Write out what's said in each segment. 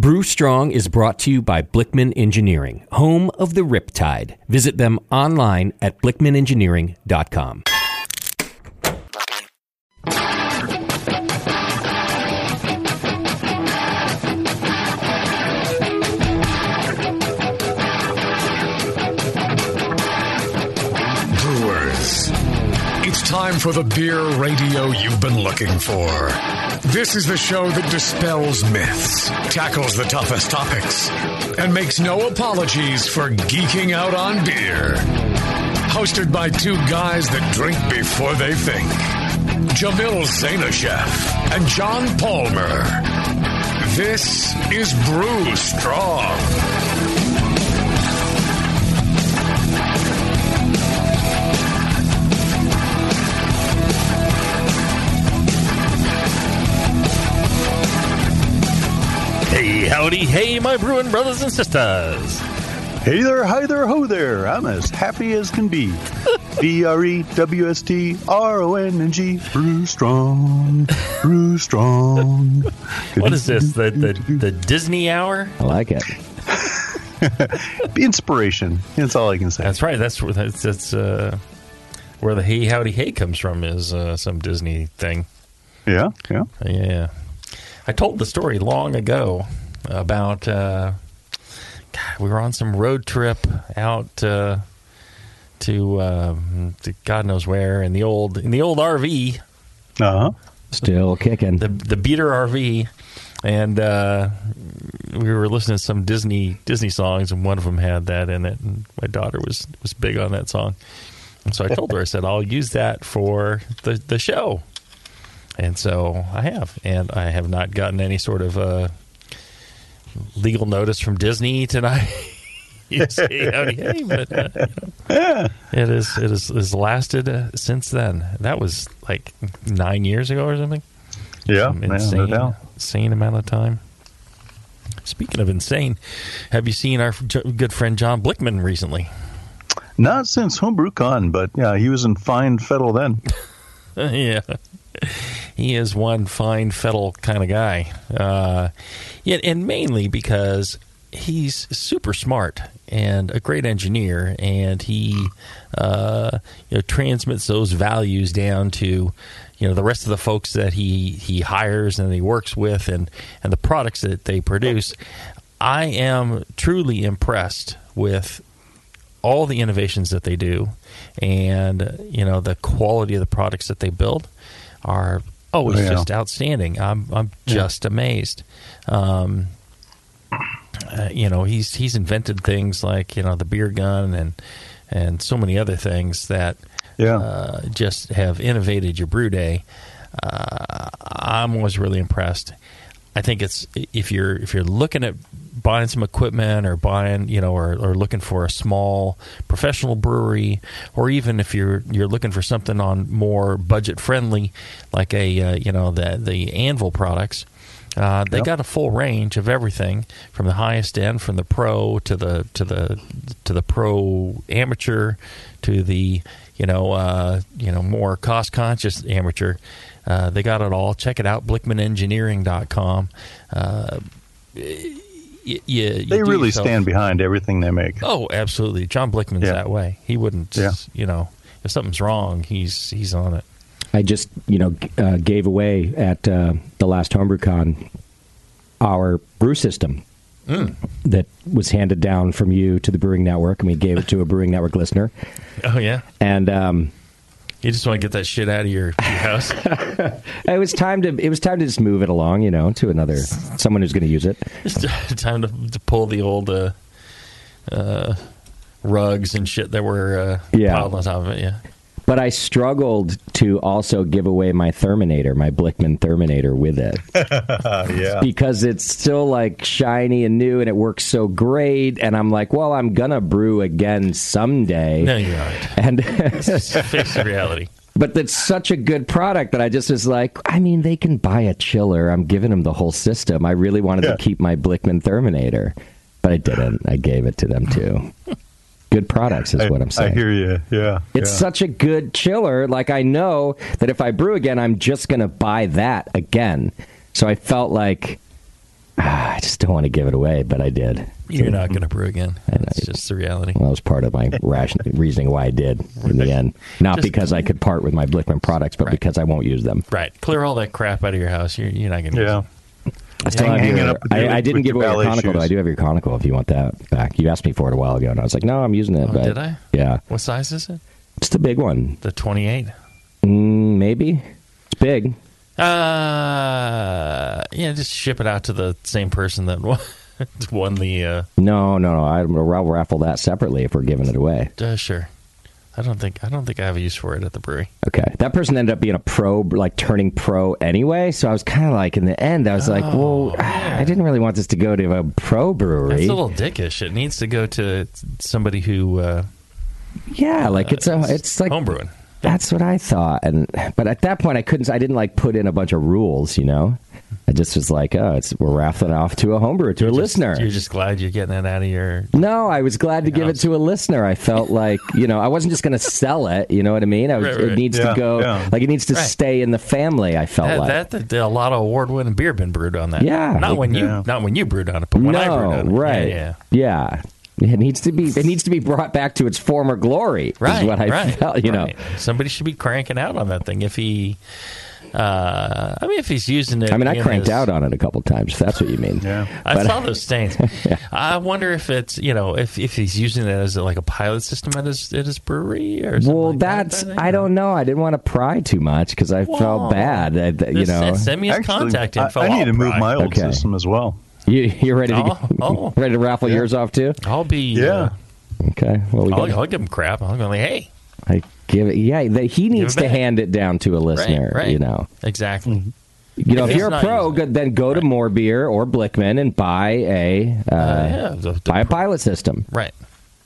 Brew Strong is brought to you by Blichmann Engineering, home of the Riptide. Visit them online at blichmannengineering.com. Brewers. It's time for the beer radio you've been looking for. This is the show that dispels myths, tackles the toughest topics, and makes no apologies for geeking out on beer. Hosted by two guys that drink before they think Jamil Zainasheff and John Palmer. This is Brew Strong. Hey, howdy, hey, my brewing brothers and sisters. Hey there, hi there, ho there. I'm as happy as can be. B R E W S T R O N N G. Brew strong, brew strong. What is this? The, the, the Disney hour? I like it. Inspiration. That's all I can say. That's right. That's where that's, that's uh, where the hey, howdy, hey comes from. Is uh, some Disney thing. Yeah, yeah. Yeah. I told the story long ago about uh, God, we were on some road trip out uh, to, um, to God knows where in the old in the old RV, Uh huh. Still kicking. the the beater RV, and uh, we were listening to some Disney Disney songs, and one of them had that in it. And my daughter was was big on that song, and so I told her I said I'll use that for the the show. And so I have, and I have not gotten any sort of uh, legal notice from Disney tonight. you say, hey, but uh, you know, it is it is has lasted uh, since then. That was like nine years ago or something. Yeah, Some yeah, no insane, insane amount of time. Speaking of insane, have you seen our good friend John Blichmann recently? Not since HomebrewCon, but yeah, he was in fine fettle then. yeah. He is one fine fettle kind of guy. Uh, yeah, and mainly because he's super smart and a great engineer, and he uh, you know transmits those values down to you know the rest of the folks that he he hires and he works with, and and the products that they produce. I am truly impressed with all the innovations that they do, and you know the quality of the products that they build are always Oh, yeah. just outstanding. I'm I'm just amazed. Um, uh, you know he's he's invented things like you know the beer gun and and so many other things that Yeah. uh, just have innovated your brew day. Uh, I'm always really impressed. I think it's if you're if you're looking at buying some equipment or buying you know or, or looking for a small professional brewery or even if you're you're looking for something on more budget friendly like a uh, you know the the Anvil products uh, they Yep. got a full range of everything from the highest end, from the pro to the to the to the pro amateur to the you know uh, you know more cost conscious amateur. Uh, they got it all. Check it out, BlichmannEngineering.com. Uh, y- y- you They really yourself- stand behind everything they make. Oh, absolutely. John Blichmann's Yeah. that way. He wouldn't. Yeah. You know, if something's wrong, he's he's on it. I just, you know, uh, gave away at uh, the last HomebrewCon our brew system that was handed down from you to the Brewing Network, and we gave it to a Brewing Network listener. Oh yeah. And um, You just want to get that shit out of your, your house. it was time to it was time to just move it along, you know, to another someone who's going to use it. It's time to, to pull the old uh, uh, rugs and shit that were uh, Yeah. piled on top of it. Yeah. But I struggled to also give away my Therminator, my Blichmann Therminator, with it. yeah. because it's still like shiny and new and it works so great and i'm like well i'm gonna brew again someday No, you're right. and Face the reality. but it's such a good product that i just was like i mean they can buy a chiller i'm giving them the whole system i really wanted Yeah. to keep my blichmann therminator but i didn't i gave it to them too good products is I, what i'm saying I hear you. Yeah. it's yeah. such a good chiller. Like I know that if I brew again, I'm just going to buy that again. So I felt like ah, I just don't want to give it away, but I did. You're not going to brew again. That's just the reality. Well, that was part of my ration, reasoning why I did in the end. Not Just- because I could part with my Blichmann products, but Right. because I won't use them. Right. Clear all that crap out of your house. You're, you're not going to Yeah. I still Hang- have hanging your- up I, your- I didn't give away your ballet conical, though. shoes. I do have your conical if you want that back. You asked me for it a while ago, and I was like, no, I'm using it. Oh, but did I? Yeah. What size is it? It's the big one. The 28. Mm, maybe. It's big. Uh, yeah, just ship it out to the same person that won, won the. Uh, No, no, no. I- I'll raffle that separately if we're giving it away. uh, sure. I don't think I don't think I have a use for it at the brewery. Okay. That person ended up being a pro, like turning pro anyway. So I was kind of like, in the end, I was like, well, I didn't really want this to go to a pro brewery. It's a little dickish. It needs to go to somebody who uh, yeah, like it's a, it's like homebrewing. That's what I thought, and but at that point, I couldn't. I didn't like put in a bunch of rules, you know. I just was like, oh, it's we're raffling off to a homebrewer, to a You're just- listener. You're just glad you're getting that out of your. no, I was glad to give it to a listener. I felt like, you know, I wasn't just going to sell it. You know what I mean? I was, Right, right. It needs Yeah, to go, yeah. like, it needs to Right. stay in the family. I felt That, like. that, that, a lot of award-winning beer been brewed on that. Yeah. not when you Yeah. not when you brewed on it, but when I brewed no, on it. right? Yeah, yeah. Yeah. It needs to be. It needs to be brought back to its former glory. right. is what I right, felt. You right. somebody should be cranking out on that thing. If he, uh, I mean, if he's using it. I mean, I cranked his- out on it a couple times. If that's what you mean. Yeah. I But- saw those stains. I wonder if it's you know if, if he's using it as like a pilot system at his at his brewery or something. Well, like that. that's I don't know. I didn't want to pry too much because I Whoa. felt bad. I, you This- know, send me his Actually, contact I- info. I, need I'll to move my old Okay. system as well. you you ready to Oh, oh. ready to raffle Yeah. yours off too? I'll be Yeah. Okay. Well, we Uh, I'll, got, I'll give him crap. I'll go like, hey, I give it. Yeah, the, he needs to back. hand it down to a listener. right. You know, exactly. you know, If if you're a pro, then go to More Beer or Blichmann and buy a uh, yeah, the- the buy a pilot system. Right.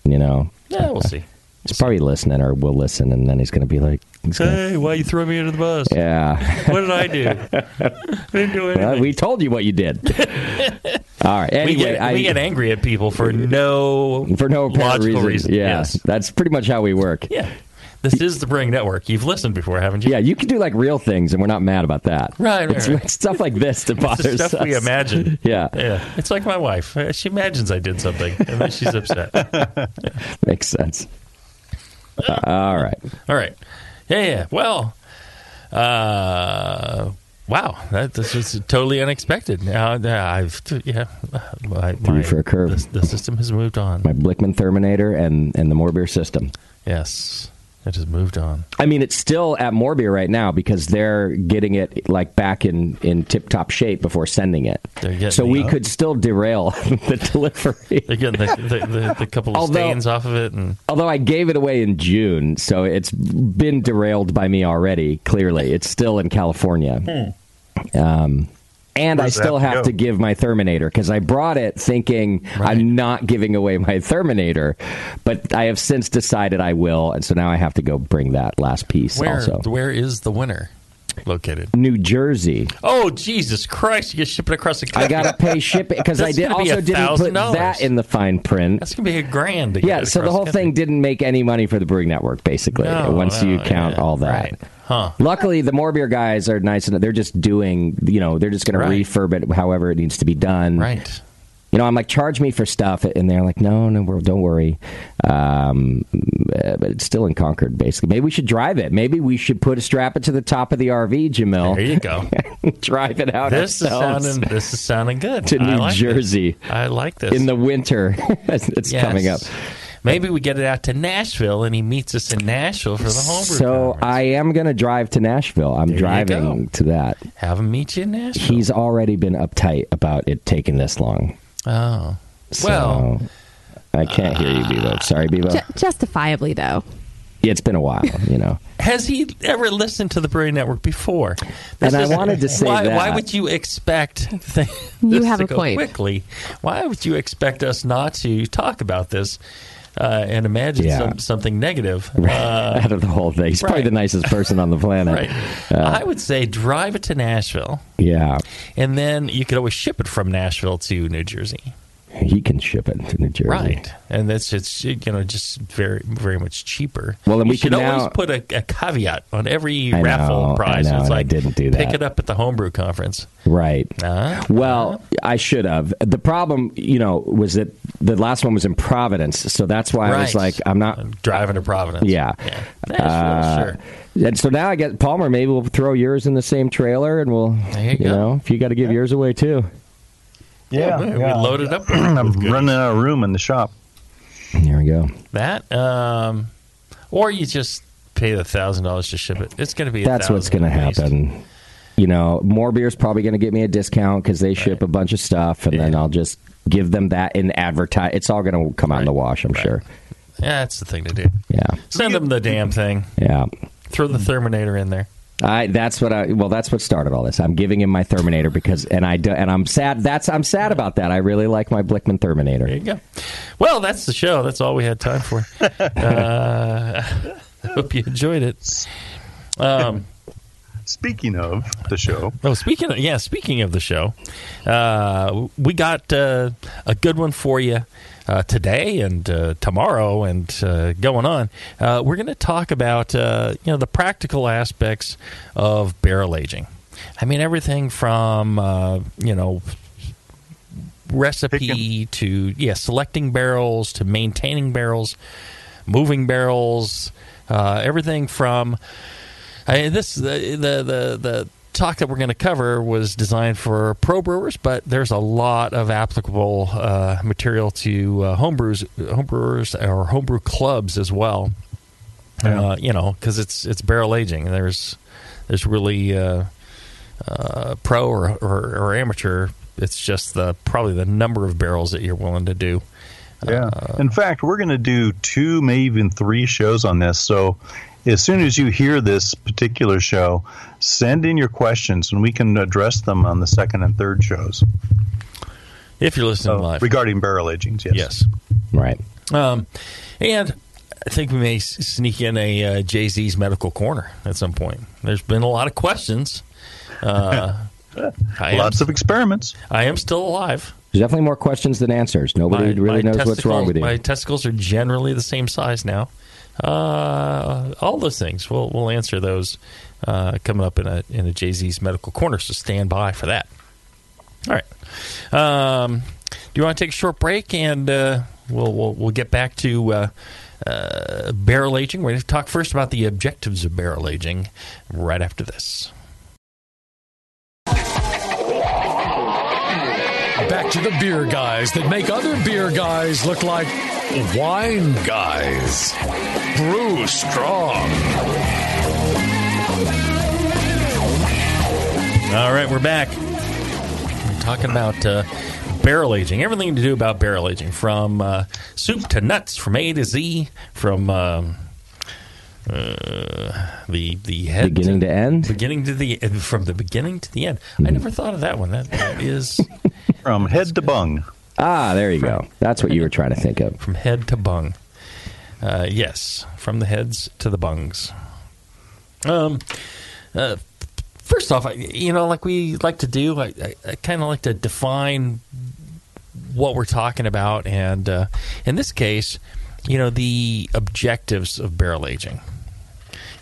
You know, Yeah, we'll see. he's probably listening or will listen, and then he's going to be like, gonna- Hey, why you throw me under the bus? yeah. What did I do? I didn't do anything. Well, we told you what you did. All right. Anyway, we, get, I, we get angry at people for no for no apparent logical reason. reason. Yeah, Yes. that's pretty much how we work. Yeah. This is the Brewing Network. You've listened before, haven't you? Yeah, you can do like real things, and we're not mad about that. Right, right, It's, right. stuff like this that bothers stuff we us. imagine. Yeah, Yeah. It's like my wife. Uh, She imagines I did something, and then she's upset. makes sense. Uh, all right. All right. Yeah, yeah. Well, uh, wow. That this was totally unexpected. Now, uh, I've yeah. My, Threw for a curve. The, the system has moved on. My Blichmann Therminator and and the MoreBeer system. yes, it has moved on. I mean, it's still at MoreBeer right now because they're getting it like back in in tip top shape before sending it. They're getting So we the- could still derail the delivery. They're getting the, the, the, the couple of Although- stains off of it, and Although I gave it away in June, so it's been derailed by me already. Clearly, it's still in California. Um, and Where I still have to have to give my Therminator because I brought it thinking Right. I'm not giving away my Therminator, but I have since decided I will, and so now I have to go bring that last piece where also. where is the winner located? New Jersey. Oh Jesus Christ! You get shipped across the country. I gotta pay shipping because I did also didn't put $1,000. that in the fine print. That's gonna be a grand. Yeah, so the whole country. thing didn't make any money for the Brewing Network, basically. No, once no, you count yeah, all that, right. Huh. Luckily, the more beer guys are nice and they're just doing, you know, they're just going Right. to refurb it however it needs to be done. Right. You know, I'm like, charge me for stuff, and they're like, no, no, don't worry. Um, uh, but it's still in Concord, basically. Maybe we should drive it. Maybe we should put a strap it to the top of the RV, Jamil. There you go. drive it out This is ourselves sounding. This is sounding good. to New like this. Jersey I like this. in the winter. it's Yes. coming up. Maybe we get it out to Nashville, and he meets us in Nashville for the homebrew. So conference. I am going to drive to Nashville. I'm There driving to that. have him meet you in Nashville. He's already been uptight about it taking this long. oh, So well, I can't hear you, Bevo. Sorry, Bevo. Ju- justifiably, though. Yeah, it's been a while, you know. has he ever listened to the Brewing Network before? And I wanted to say why, that. Why would you expect th- You have to a go point. quickly? Why would you expect us not to talk about this uh, and imagine Yeah. some, something negative? Uh, out of the whole thing. He's probably the nicest person on the planet. right. Uh, I would say drive it to Nashville, Yeah. and then you could always ship it from Nashville to New Jersey. He can ship it to New Jersey. Right, and that's it's you know just very very much cheaper. Well, you we should can always put a, a caveat on every raffle prize. know, it's and I didn't do that. Pick it up at the homebrew conference. Right. Uh, Well, I should have. The problem, you know, was that the last one was in Providence, so that's why I was like, I'm not. driving to Providence. Yeah. Nashville, Uh, sure. And so now I get Palmer. Maybe we'll throw yours in the same trailer, and we'll, There you go. know, if you got to give yours away too. Yeah, we, we yeah. load it up. I'm running out of room in the shop. Here we go. that, um, or you just pay the thousand dollars to ship it. It's going to be. That's what's going to happen. You know, more beer's probably going to get me a discount because they ship a bunch of stuff, and then I'll just give them that in advertise. It's all going to come out in the wash, I'm Right. sure. Yeah, that's the thing to do. Yeah, Send them the damn thing. yeah. Throw the Therminator in there. I that's what I well that's what started all this. I'm giving him my Therminator because and I do, and I'm sad that's I'm sad about that. I really like my Blichmann Therminator. There you go. Well, that's the show. That's all we had time for. uh, hope you enjoyed it. Um, Speaking of the show, oh, speaking of yeah, speaking of the show, uh, we got uh, a good one for you uh, today and uh, tomorrow and uh, going on. Uh, we're going to talk about uh, you know the practical aspects of barrel aging. I mean everything from uh, you know recipe to yeah selecting barrels to maintaining barrels moving barrels uh, everything from I, this the, the the the talk that we're going to cover was designed for pro brewers but there's a lot of applicable uh, material to uh, homebrewers homebrewers or homebrew clubs as well. Uh, you know because it's it's barrel aging. There's there's really uh, uh, pro or, or, or amateur. It's just the probably the number of barrels that you're willing to do. Yeah. In fact, we're going to do two, maybe even three shows on this. So, as soon as you hear this particular show, send in your questions, and we can address them on the second and third shows if you're listening So, live regarding barrel agings. Yes. yes Right. Um, and I think we may sneak in a uh, Jay Z's medical corner at some point. There's been a lot of questions. Uh, I, am, Lots of experiments. I am still alive. There's definitely more questions than answers. Nobody My- really my knows what's wrong with you. My testicles are generally the same size now. Uh, all those things. We'll we'll answer those uh, coming up in a in a Jay Z's medical corner. So stand by for that. All right. Um, do you want to take a short break and uh, we'll, we'll we'll get back to uh, uh, barrel aging? We're going to talk first about the objectives of barrel aging right after this. Back to the beer guys that make other beer guys look like wine guys. Brew strong. All right, we're back. We're talking about uh, barrel aging, everything to do about barrel aging, from uh, soup to nuts, from A to Z, from um, uh, the the head Beginning to end? beginning to the from the beginning to the end. I never thought of that one. That, that is From head to bung. Ah, there you go. That's what you were trying to think of. from head to bung. Uh, yes, from the heads to the bungs. Um, uh, first off, I, you know, like we like to do, I, I, I kind of like to define what we're talking about, and uh, in this case, you know, the objectives of barrel aging.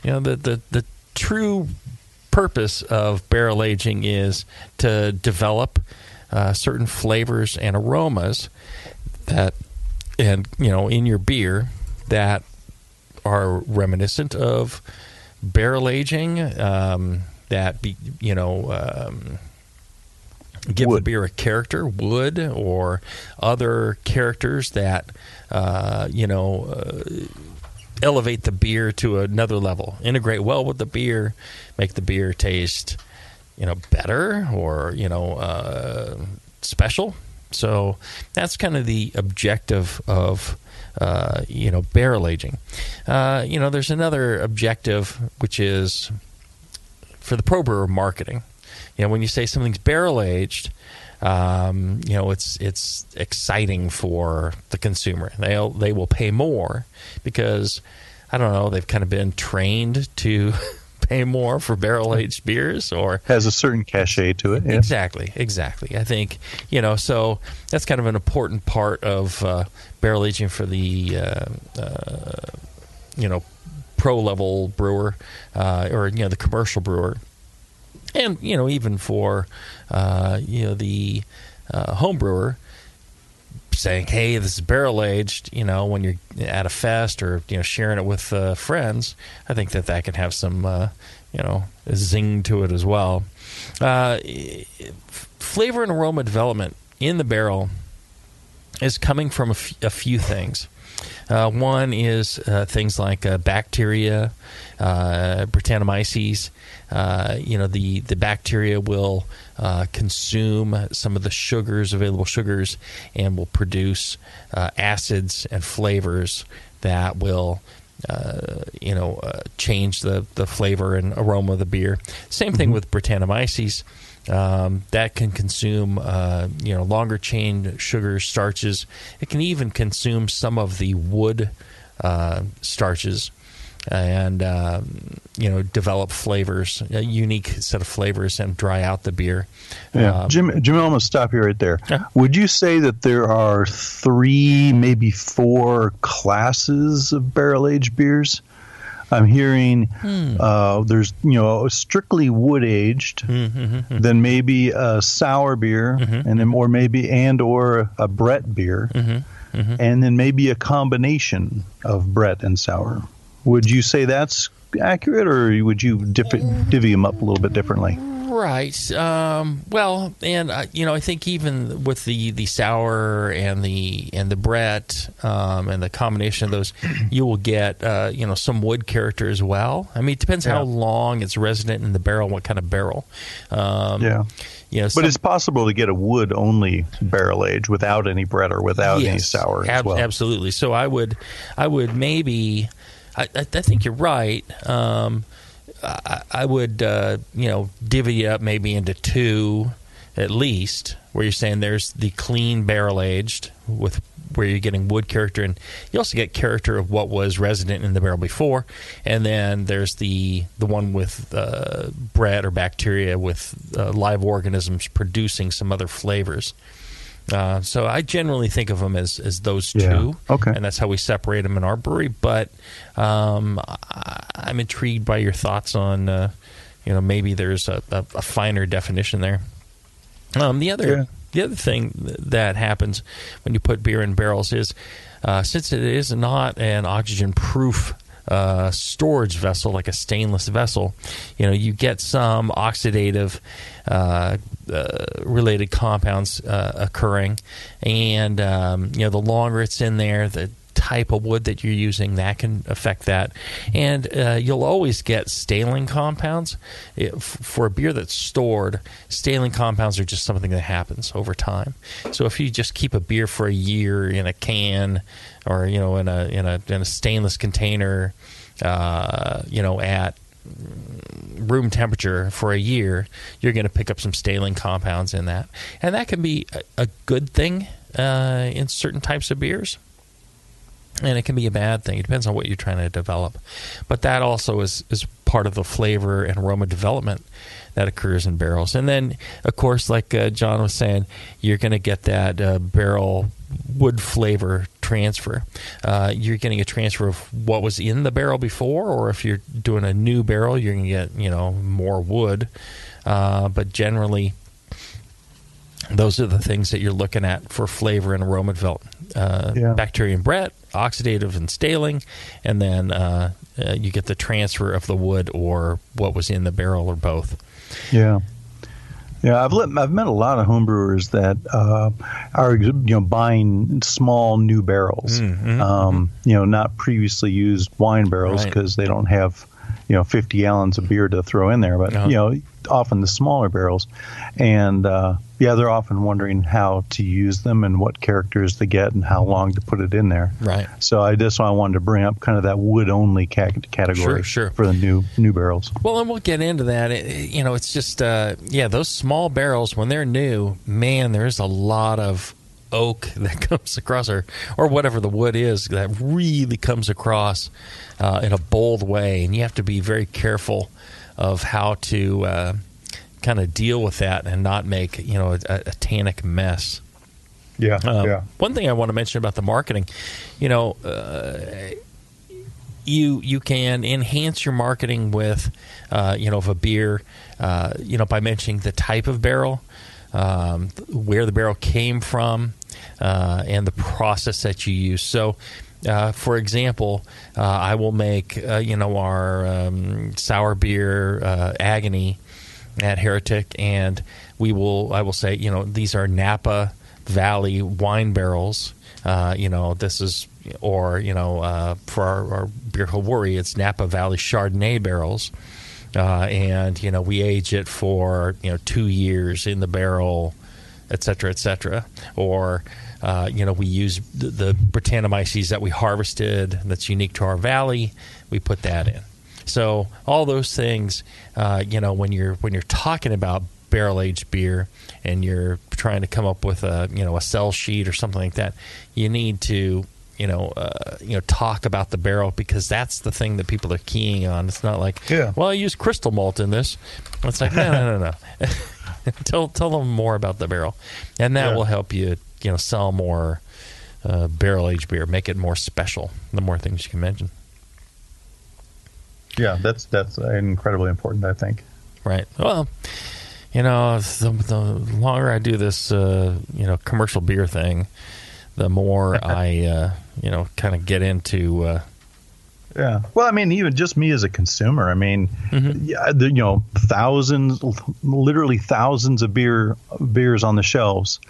You know, the the, the true purpose of barrel aging is to develop uh, certain flavors and aromas that and you know in your beer that are reminiscent of barrel aging um, that be you know um, give the beer a character wood or other characters that uh, you know uh, elevate the beer to another level. Integrate well with the beer make the beer taste you know better or you know uh, special. So that's kind of the objective of uh, you know barrel aging. Uh, you know there's another objective which is for the pro brewer marketing. You know when you say something's barrel aged um, you know it's it's exciting for the consumer. They'll they will pay more because I don't know they've kind of been trained to pay more for barrel aged beers, or has a certain cachet to it. Yeah. Exactly, exactly. I think you know, so that's kind of an important part of uh, barrel aging for the uh, uh, you know pro level brewer uh, or you know the commercial brewer, and you know even for uh, you know the uh, home brewer saying, "Hey, this is barrel aged." You know, when you're at a fest or you know sharing it with uh, friends, I think that that can have some uh, you know zing to it as well. Uh, flavor and aroma development in the barrel is coming from a, f- a few things. Uh, one is uh, things like uh, bacteria, Brettanomyces. Uh, you know, the, the bacteria will uh, consume some of the sugars, available sugars, and will produce acids and flavors that will uh, you know, uh, change the, the flavor and aroma of the beer. Same thing mm-hmm. with Brettanomyces. Um, that can consume, uh, you know, longer chain sugars, starches. It can even consume some of the wood uh, starches and um, you know develop flavors, a unique set of flavors, and dry out the beer. Yeah, um, Jim, Jim, I'm going to stop you right there. Yeah. Would you say that there are three, maybe four classes of barrel aged beers? I'm hearing hmm. uh, there's you know strictly wood aged, mm-hmm, mm-hmm. then maybe a sour beer, mm-hmm. and then or maybe and or a Brett beer, mm-hmm, mm-hmm. and then maybe a combination of Brett and sour. Would you say that's accurate, or would you divvy them up a little bit differently? Right. Um, well, and uh, you know, I think even with the, the sour and the and the Brett um, and the combination of those, you will get uh, you know some wood character as well. I mean, it depends yeah. how long it's resident in the barrel, what kind of barrel. Um, yeah. You know, some, but it's possible to get a wood only barrel age without any Brett or without yes, any sour ab- well. Absolutely. So I would I would maybe I, I, think you're right. Um, I, I, would, uh, you know, divvy up maybe into two at least, where you're saying there's the clean barrel aged with where you're getting wood character, and you also get character of what was resident in the barrel before, and then there's the the one with uh, Brett or bacteria with uh, live organisms producing some other flavors. Uh, so I generally think of them as, as those yeah. two, okay, and that's how we separate them in our brewery. But um, I, am intrigued by your thoughts on, uh, you know, maybe there's a, a, a finer definition there. Um, the other yeah. the other thing that happens when you put beer in barrels is, uh, since it is not an oxygen proof uh, storage vessel, like a stainless vessel, you know, you get some oxidative uh, uh, related compounds uh, occurring, and um, you know, the longer it's in there, the type of wood that you're using that can affect that. And uh, you'll always get staling compounds. For a beer that's stored staling compounds are just something that happens over time. So if you just keep a beer for a year in a can or you know in a in a in a stainless container, uh, you know at room temperature for a year, you're going to pick up some staling compounds in that, and that can be a, a good thing uh, in certain types of beers. And it can be a bad thing. It depends on what you're trying to develop. But that also is, is part of the flavor and aroma development that occurs in barrels. And then, of course, like uh, John was saying, you're going to get that uh, barrel wood flavor transfer. Uh, you're getting a transfer of what was in the barrel before, or if you're doing a new barrel, you're going to get you know more wood. Uh, but generally, those are the things that you're looking at for flavor and aroma development. Uh, yeah. Bacteria and Brett, oxidative and staling, and then uh, uh, you get the transfer of the wood or what was in the barrel or both. Yeah. Yeah, I've let, I've met a lot of homebrewers that uh, are you know buying small new barrels, mm-hmm, um, mm-hmm. you know, not previously used wine barrels because right. they don't have you know 50 gallons of beer to throw in there, but uh-huh. you know often the smaller barrels, and uh, yeah, they're often wondering how to use them and what characters to get and how long to put it in there. Right. So I just I wanted to bring up kind of that wood only category sure, sure. for the new new barrels. Well, and we'll get into that. It, you know, it's just uh, yeah, those small barrels when they're new, man, there's a lot of oak that comes across or or whatever the wood is that really comes across uh, in a bold way, and you have to be very careful of how to uh, kind of deal with that and not make you know a, a tannic mess. Yeah, Um, yeah. One thing I want to mention about the marketing, you know, uh, you you can enhance your marketing with, uh, you know, of a beer, uh, you know, by mentioning the type of barrel, um, where the barrel came from, uh, and the process that you use. So. Uh, for example, uh, I will make uh, you know our um, sour beer uh, agony at Heretic, and we will. I will say, you know, these are Napa Valley wine barrels. Uh, you know, this is, or you know, uh, for our, our beer Hawaii, it's Napa Valley Chardonnay barrels, uh, and you know, we age it for you know two years in the barrel, et cetera, et cetera, or. Uh, you know, we use the, the Brettanomyces that we harvested that's unique to our valley. We put that in. So all those things, uh, you know, when you're when you're talking about barrel aged beer and you're trying to come up with a you know a sell sheet or something like that, you need to you know uh, you know talk about the barrel because that's the thing that people are keying on. It's not like Yeah. well I use crystal malt in this. It's like no no no no. tell tell them more about the barrel, and that Yeah. will help you you know sell more uh, barrel aged beer, make it more special. The more things you can mention. Yeah, that's that's incredibly important. I think. Right. Well, you know, the, the longer I do this, uh, you know, commercial beer thing, the more I, uh, you know, kind of get into. Uh, Yeah. Well, I mean, even just me as a consumer. I mean, yeah, the, you know, thousands, literally thousands of beer beers on the shelves,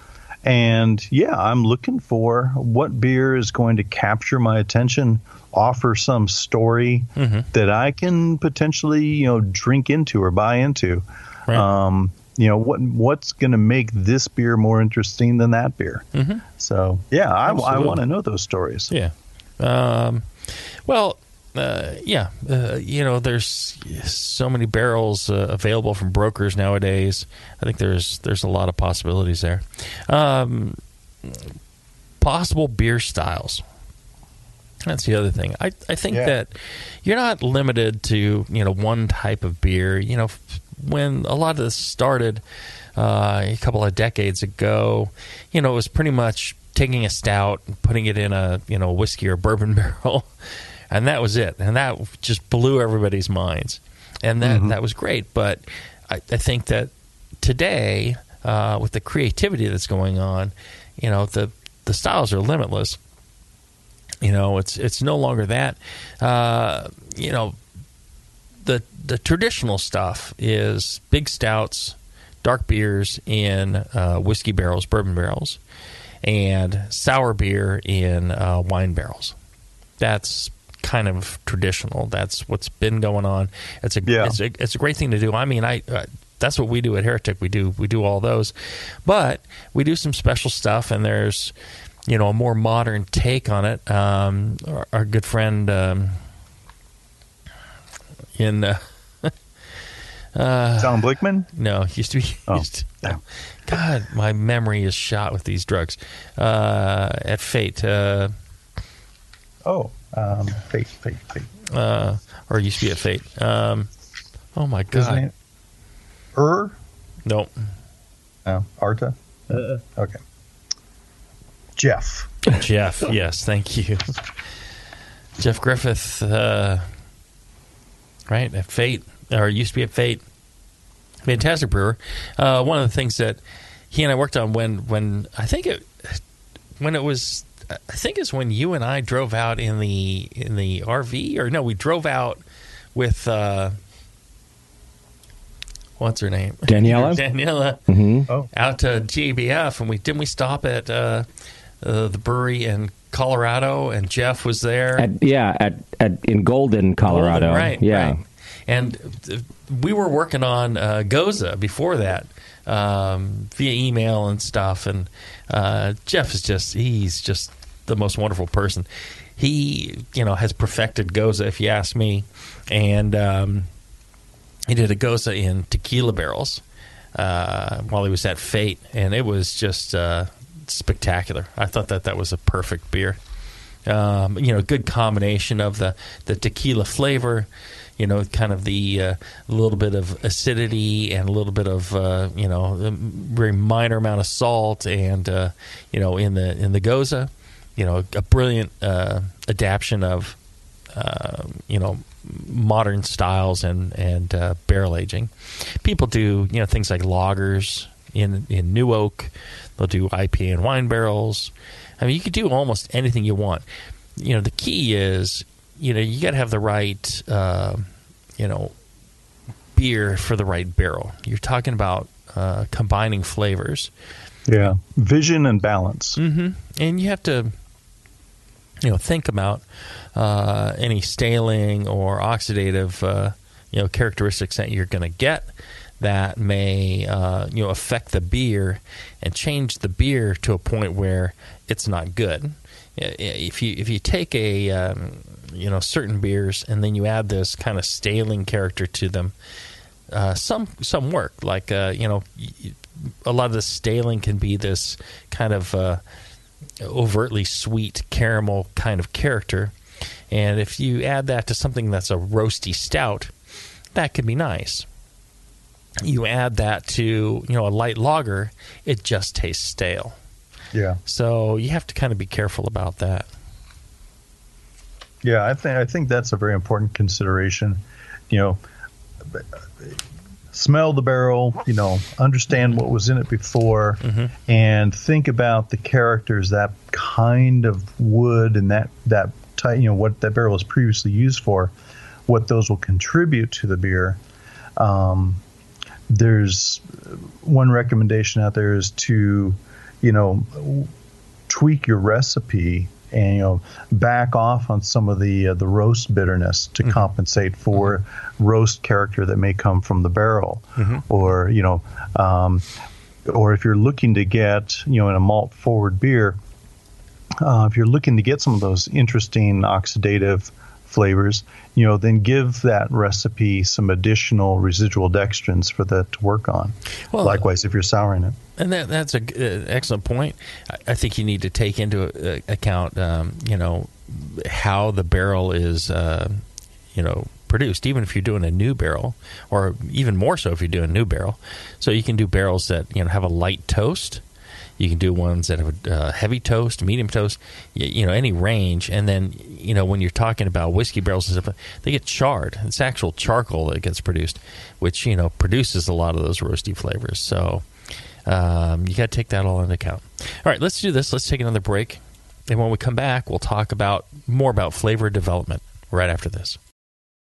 and yeah, I'm looking for what beer is going to capture my attention, offer some story that I can potentially, you know, drink into or buy into. Right. Um, you know what what's going to make this beer more interesting than that beer? Mm-hmm. So yeah, I, I want to know those stories. yeah. Um, well, uh, yeah. Uh, you know, there's so many barrels uh, available from brokers nowadays. I think there's there's a lot of possibilities there. Um, possible beer styles. That's the other thing. I, I think Yeah. that you're not limited to you know one type of beer. You know, when a lot of this started uh, a couple of decades ago, you know, it was pretty much taking a stout and putting it in a you know whiskey or bourbon barrel, and that was it. And that just blew everybody's minds, and that that was great. But I, I think that today, uh, with the creativity that's going on, you know, the the styles are limitless. You know, it's it's no longer that. Uh, you know, the the traditional stuff is big stouts, dark beers in uh, whiskey barrels, bourbon barrels, and sour beer in uh, wine barrels. That's kind of traditional. That's what's been going on. It's a Yeah. it's a it's a great thing to do. I mean, I. Uh, that's what we do at Heretic. We do we do all those, but we do some special stuff, and there's you know a more modern take on it. Um, our, our good friend um, in uh, Tom Blickman. no he used to be Oh, used to- yeah. God, my memory is shot with these drugs. Uh, at Fate, uh, Oh, um, fate, fate, fate. uh, or used to be at Fate. Um, oh my His God, name? Er? no, No, Arta? Okay. Jeff. Jeff. yes, thank you, Jeff Griffith. Uh, right at Fate, or used to be at Fate. Fantastic brewer. Uh, one of the things that he and I worked on when when I think it when it was I think it's when you and I drove out in the in the RV or no we drove out with uh, what's her name Daniela? Daniela Oh. out to GBF and we didn't we stop at uh, uh, the brewery in Colorado and Jeff was there At, yeah, at, at in Golden, Colorado. Golden, right? Yeah. right. And we were working on uh, Gose before that um, via email and stuff. And uh, Jeff is just—he's just the most wonderful person. He, you know, has perfected Gose, if you ask me. And um, he did a Gose in tequila barrels uh, while he was at Fate, and it was just uh, spectacular. I thought that that was a perfect beer um, you know, good combination of the, the tequila flavor, you know, kind of the uh, little bit of acidity and a little bit of uh, you know, a very minor amount of salt, and uh, you know, in the in the gose, you know, a brilliant uh, adaptation of uh, you know modern styles and and uh, barrel aging. People do you know things like lagers in in new oak. They'll do IPA and wine barrels. I mean, you could do almost anything you want. You know, the key is you know you got to have the right uh, you know beer for the right barrel. You're talking about uh, combining flavors. Yeah, vision and balance. Mm-hmm. And you have to you know think about uh, any staling or oxidative uh, you know characteristics that you're going to get that may uh, you know affect the beer and change the beer to a point where it's not good. If you if you take a um, you know certain beers and then you add this kind of staling character to them, uh, some some work. Like uh, you know, a lot of the staling can be this kind of uh, overtly sweet caramel kind of character. And if you add that to something that's a roasty stout, that could be nice. You add that to, you know, a light lager, it just tastes stale. Yeah. So you have to kind of be careful about that. Yeah, I think I think that's a very important consideration. You know, smell the barrel, you know, understand what was in it before, mm-hmm. and think about the characters that kind of wood and that that type, you know, what that barrel was previously used for, what those will contribute to the beer. Um, there's one recommendation out there is to, you know, tweak your recipe and you know back off on some of the uh, the roast bitterness to mm-hmm. compensate for mm-hmm. roast character that may come from the barrel, mm-hmm. or you know, um, or if you're looking to get you know in a malt forward beer, uh, if you're looking to get some of those interesting oxidative flavors, you know, then give that recipe some additional residual dextrins for that to work on. Well, Likewise, if you're souring it. And that, that's an uh, excellent point. I, I, think you need to take into uh, account, um, you know, how the barrel is, uh, you know, produced, even if you're doing a new barrel, or even more so if you're doing a new barrel. So you can do barrels that you know have a light toast you can do ones that have a uh, heavy toast, medium toast, you, you, know, any range. And then, you know, when you're talking about whiskey barrels and stuff, they get charred. It's actual charcoal that gets produced, which, you know, produces a lot of those roasty flavors. So um, you got to take that all into account. All right, let's do this. Let's take another break. And when we come back, we'll talk about more about flavor development right after this.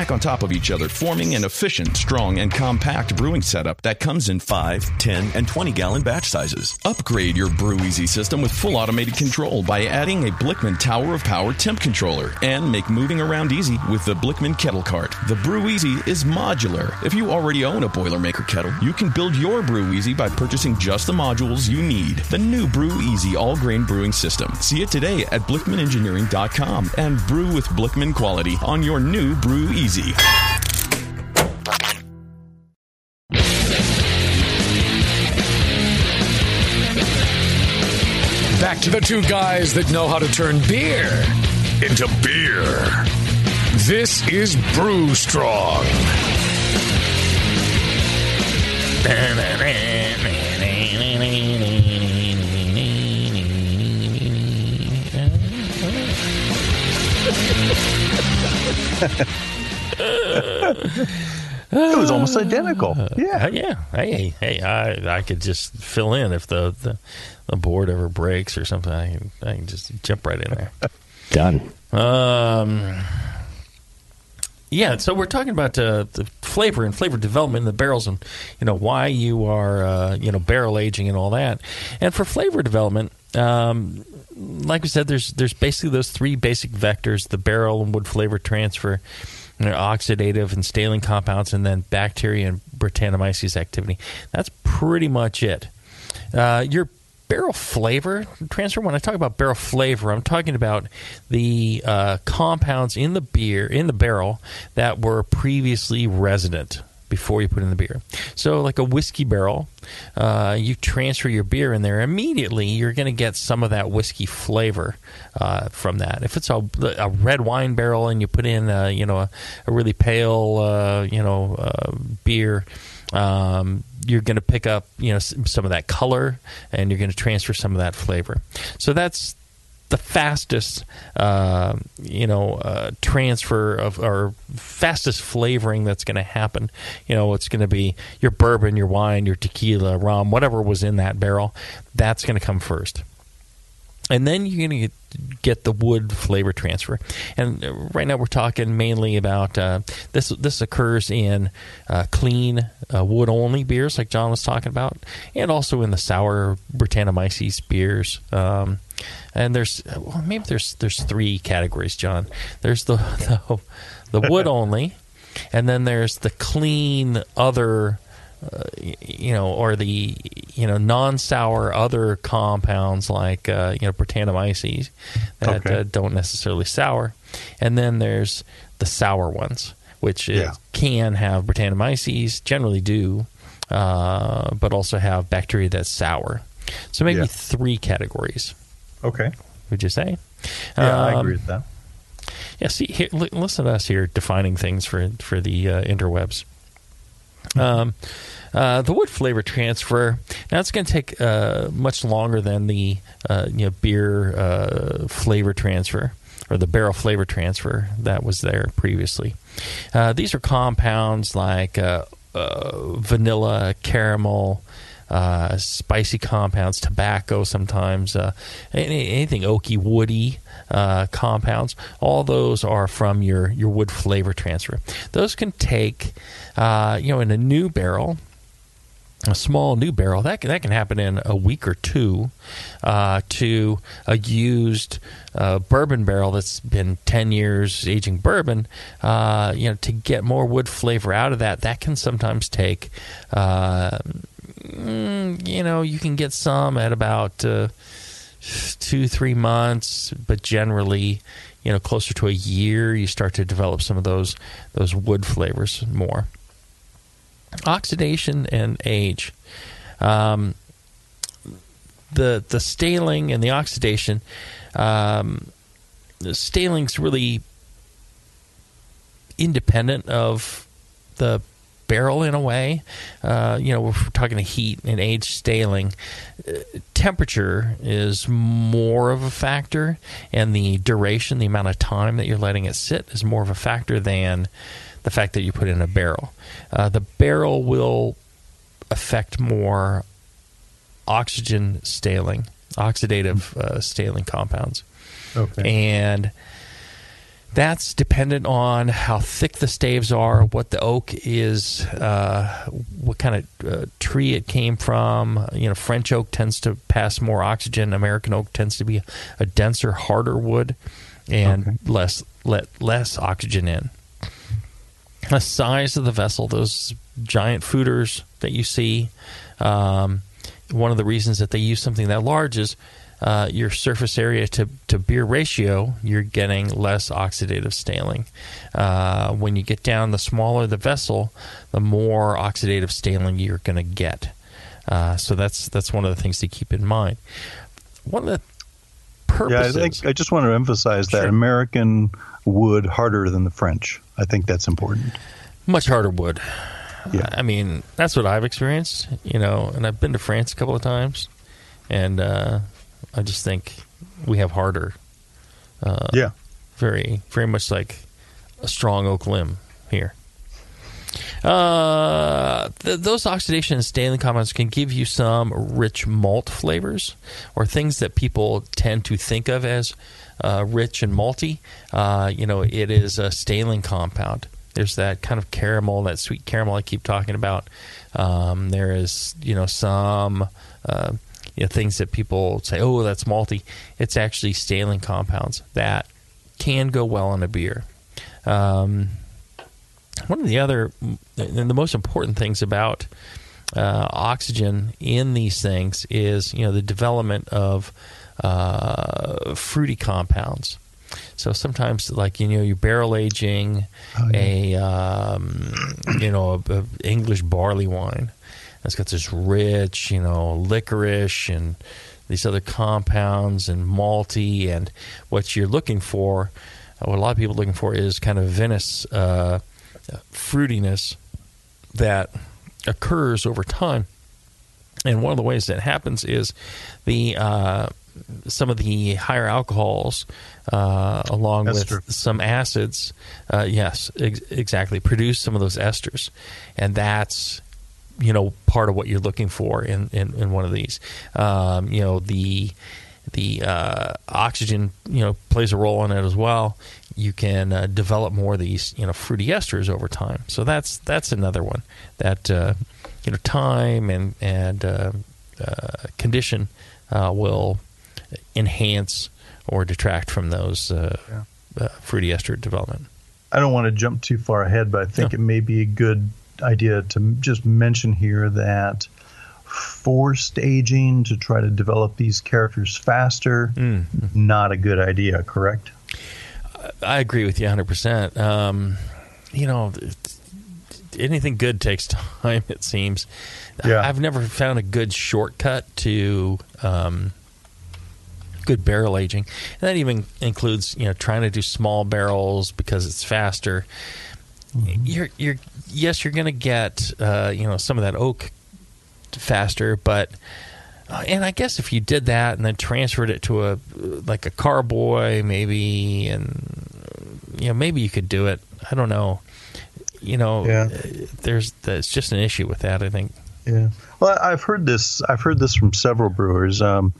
stack on top of each other, forming an efficient, strong, and compact brewing setup that comes in 5, 10, and 20 gallon batch sizes. Upgrade your Brew Easy system with full automated control by adding a Blichmann Tower of Power temp controller and make moving around easy with the Blichmann Kettle Cart. The Brew Easy is modular. If you already own a Boilermaker kettle, you can build your Brew Easy by purchasing just the modules you need. The new Brew Easy all grain brewing system. See it today at BlichmannEngineering.com and brew with Blichmann quality on your new Brew Easy. Back to the two guys that know how to turn beer into beer. This is Brew Strong. it was almost identical. Yeah, uh, yeah. Hey, hey, I I could just fill in if the the, the board ever breaks or something. I can, I can just jump right in there. Done. Um. Yeah, so we're talking about uh, the flavor and flavor development in the barrels, and you know why you are uh, you know barrel aging and all that. And for flavor development, um, like we said, there's there's basically those three basic vectors: the barrel and wood flavor transfer, know, oxidative and staling compounds, and then bacteria and Brettanomyces activity. That's pretty much it. Uh, your barrel flavor transfer. When I talk about barrel flavor, I'm talking about the uh, compounds in the beer in the barrel that were previously resident before you put in the beer. So, like a whiskey barrel, uh, you transfer your beer in there immediately. You're going to get some of that whiskey flavor uh, from that. If it's a, a, red wine barrel and you put in, a, you know, a, a really pale, uh, you know, uh, beer. Um, you're going to pick up, you know, some of that color, and you're going to transfer some of that flavor. So that's the fastest, uh, you know, uh, transfer of or fastest flavoring that's going to happen. You know, it's going to be your bourbon, your wine, your tequila, rum, whatever was in that barrel. That's going to come first and then you're going to get the wood flavor transfer. And right now we're talking mainly about uh, this. This occurs in uh, clean uh, wood only beers, like John was talking about, and also in the sour Brettanomyces beers. Um, and there's well, maybe there's there's three categories, John. There's the the, the wood only, and then there's the clean other uh, you know, or the you know non-sour other compounds like uh, you know Brettanomyces that okay. uh, don't necessarily sour, and then there's the sour ones, which yeah. can have Brettanomyces, generally do, uh, but also have bacteria that's sour. So maybe yeah. three categories. Okay. Would you say? Yeah, um, I agree with that. Yeah. See, here, listen to us here defining things for for the uh, interwebs. Um, uh, the wood flavor transfer now it's going to take uh, much longer than the uh, you know beer uh, flavor transfer or the barrel flavor transfer that was there previously. Uh, these are compounds like uh, vanilla, caramel. Spicy compounds, tobacco, sometimes any, anything oaky, woody compounds. All those are from your your wood flavor transfer. Those can take, you know, in a new barrel, a small new barrel that can, that can happen in a week or two uh, to a used uh, bourbon barrel that's been 10 years aging bourbon uh, you know to get more wood flavor out of that that can sometimes take uh, mm, you know you can get some at about uh, two three months but generally you know closer to a year you start to develop some of those those wood flavors more oxidation and age. Um, the the staling and the oxidation, um, the staling's really independent of the barrel in a way. Uh, you know, we're talking to heat and age staling. Uh, temperature is more of a factor, and the duration, the amount of time that you're letting it sit, is more of a factor than the fact that you put in a barrel. Uh, the barrel will affect more oxygen staling, oxidative uh, staling compounds. Okay. And that's dependent on how thick the staves are, what the oak is, uh, what kind of uh, tree it came from. You know, French oak tends to pass more oxygen. American oak tends to be a denser, harder wood, and okay. less let less oxygen in the size of the vessel, those giant foeders that you see. Um, one of the reasons that they use something that large is uh, your surface area to, to beer ratio, you're getting less oxidative staling. Uh, when you get down, the smaller the vessel, the more oxidative staling you're going to get. Uh, so that's that's one of the things to keep in mind. One of the purposes. Yeah, I, think, I just want to emphasize that American wood harder than the French. I think that's important. Much harder wood. Yeah. I mean, that's what I've experienced, you know, and I've been to France a couple of times, and uh, I just think we have harder. Uh, yeah. Very, very much like a strong oak limb here. Uh, th- those oxidation and staling compounds can give you some rich malt flavors or things that people tend to think of as uh, rich and malty. Uh, you know, it is a staling compound. There's that kind of caramel, that sweet caramel I keep talking about. Um, there is, you know, some uh, you know, things that people say, "Oh, that's malty." It's actually staling compounds that can go well in a beer. Um, one of the other and the most important things about uh, oxygen in these things is you know the development of uh, fruity compounds. So sometimes, like you know, you're barrel aging Oh, yeah. a um, you know a, a English barley wine. It's got this rich, you know, licorice and these other compounds and malty. And what you're looking for, what a lot of people are looking for, is kind of vinous uh, fruitiness that occurs over time. And one of the ways that happens is the uh, some of the higher alcohols, uh, along Ester. with some acids, uh, yes, ex- exactly, produce some of those esters, and that's you know part of what you're looking for in in, in one of these. Um, you know the the uh, oxygen you know plays a role in it as well. You can uh, develop more of these you know fruity esters over time. So that's that's another one that uh, you know time and and uh, uh, condition uh, will enhance or detract from those uh, uh, fruity ester development. I don't want to jump too far ahead, but I think No. it may be a good idea to just mention here that forced aging to try to develop these characters faster, not a good idea, correct? I agree with you 100%. Um, you know, anything good takes time, it seems. Yeah. I've never found a good shortcut to um, good barrel aging. And that even includes, you know, trying to do small barrels because it's faster. You're, you're, yes, you're going to get, uh, you know, some of that oak faster, but uh, and I guess if you did that and then transferred it to a like a carboy, maybe, and you know, maybe you could do it. I don't know. You know, Yeah. there's there's just an issue with that. I think. Yeah. Well, I've heard this. I've heard this from several brewers. Um,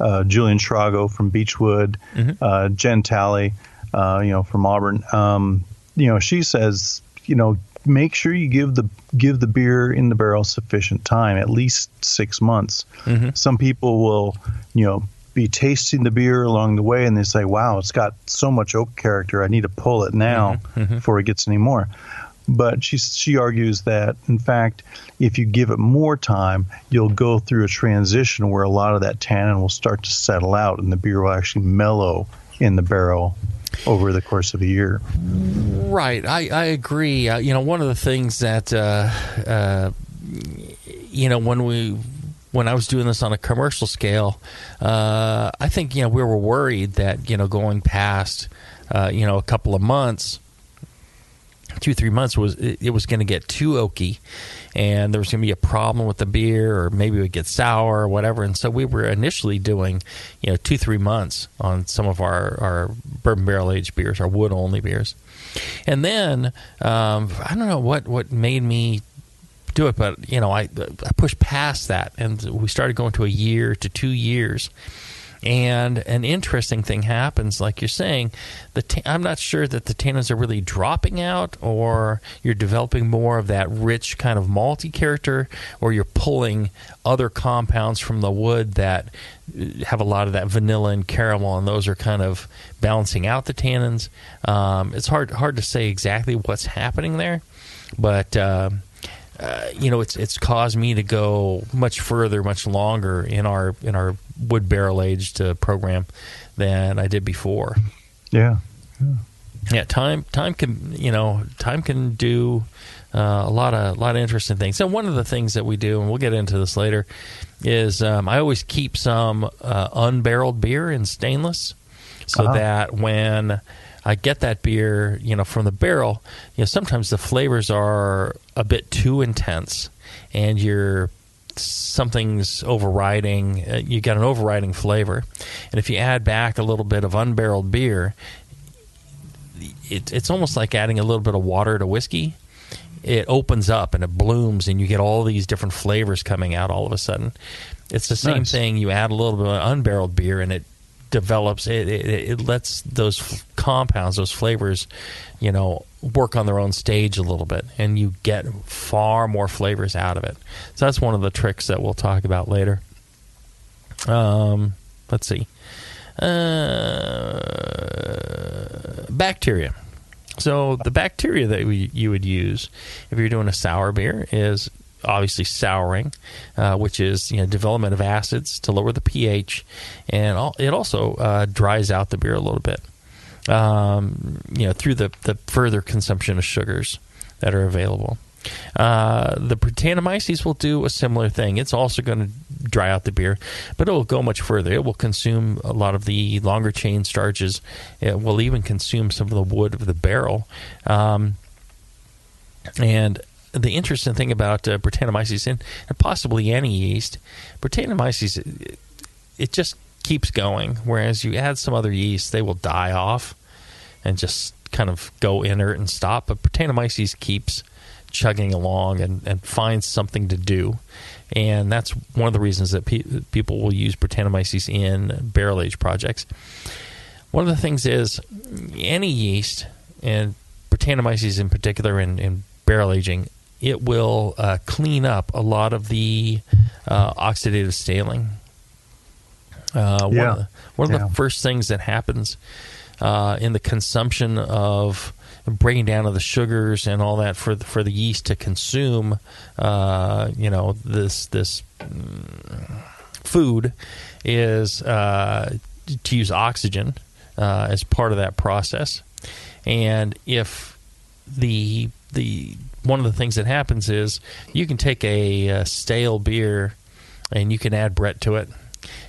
uh, Julian Shrago from Beachwood, uh, Jen Talley, uh, you know, from Auburn. Um, you know, she says, you know, make sure you give the give the beer in the barrel sufficient time, at least six months. Mm-hmm. Some people will, you know, be tasting the beer along the way, and they say, "Wow, it's got so much oak character. I need to pull it now mm-hmm. Mm-hmm. before it gets any more." But she she argues that in fact, if you give it more time, you'll go through a transition where a lot of that tannin will start to settle out, and the beer will actually mellow in the barrel over the course of a year. Right, I, I agree. Uh, you know, one of the things that uh, uh, you know when we when I was doing this on a commercial scale, uh, I think you know we were worried that you know going past uh, you know a couple of months, two three months was it, was going to get too oaky, and there was going to be a problem with the beer, or maybe it would get sour or whatever. And so we were initially doing you know two three months on some of our our bourbon barrel aged beers, our wood only beers. And then um, I don't know what what made me do it, but you know I I pushed past that, and we started going to a year to two years. And an interesting thing happens, like you're saying, the I'm not sure that the tannins are really dropping out, or you're developing more of that rich kind of malty character, or you're pulling other compounds from the wood that uh, have a lot of that vanilla and caramel, and those are kind of balancing out the tannins. Um, it's hard hard to say exactly what's happening there, but. um uh, you know, it's it's caused me to go much further, much longer in our in our wood barrel aged uh, program than I did before. Yeah. Yeah, time time can you know time can do uh, a lot of a lot of interesting things. So one of the things that we do, and we'll get into this later, is um, I always keep some uh, unbarreled beer in stainless, so Uh-huh. that when I get that beer, you know, from the barrel, you know, sometimes the flavors are a bit too intense, and you're something's overriding. Uh, you got an overriding flavor, and if you add back a little bit of unbarreled beer, it, it's almost like adding a little bit of water to whiskey. It opens up and it blooms, and you get all these different flavors coming out all of a sudden. It's the same Nice. thing. You add a little bit of unbarreled beer, and it develops. It, it, it lets those f- compounds, those flavors, you know, work on their own stage a little bit, and you get far more flavors out of it. So that's one of the tricks that we'll talk about later. Um, let's see. Uh, bacteria. So the bacteria that we, you would use if you're doing a sour beer is obviously souring, uh, which is you know development of acids to lower the pH, and all, it also uh, dries out the beer a little bit. Um, you know through the the further consumption of sugars that are available. Uh, the Brettanomyces will do a similar thing. It's also going to dry out the beer, but it will go much further. It will consume a lot of the longer chain starches. It will even consume some of the wood of the barrel. Um, and the interesting thing about uh, Brettanomyces and, and possibly any yeast, Brettanomyces, it, it just keeps going. Whereas you add some other yeast, they will die off and just kind of go inert and stop. But Brettanomyces keeps chugging along and, and finds something to do. And that's one of the reasons that pe- people will use Brettanomyces in barrel age projects. One of the things is any yeast, and Brettanomyces in particular in, in barrel aging, it will uh, clean up a lot of the uh, oxidative staling. Uh, one Yeah. of the, one of Yeah. the first things that happens uh, in the consumption of breaking down of the sugars and all that for the, for the yeast to consume, uh, you know, this this mm, food is uh, to use oxygen uh, as part of that process, and if the the one of the things that happens is you can take a, uh stale beer and you can add Brett to it.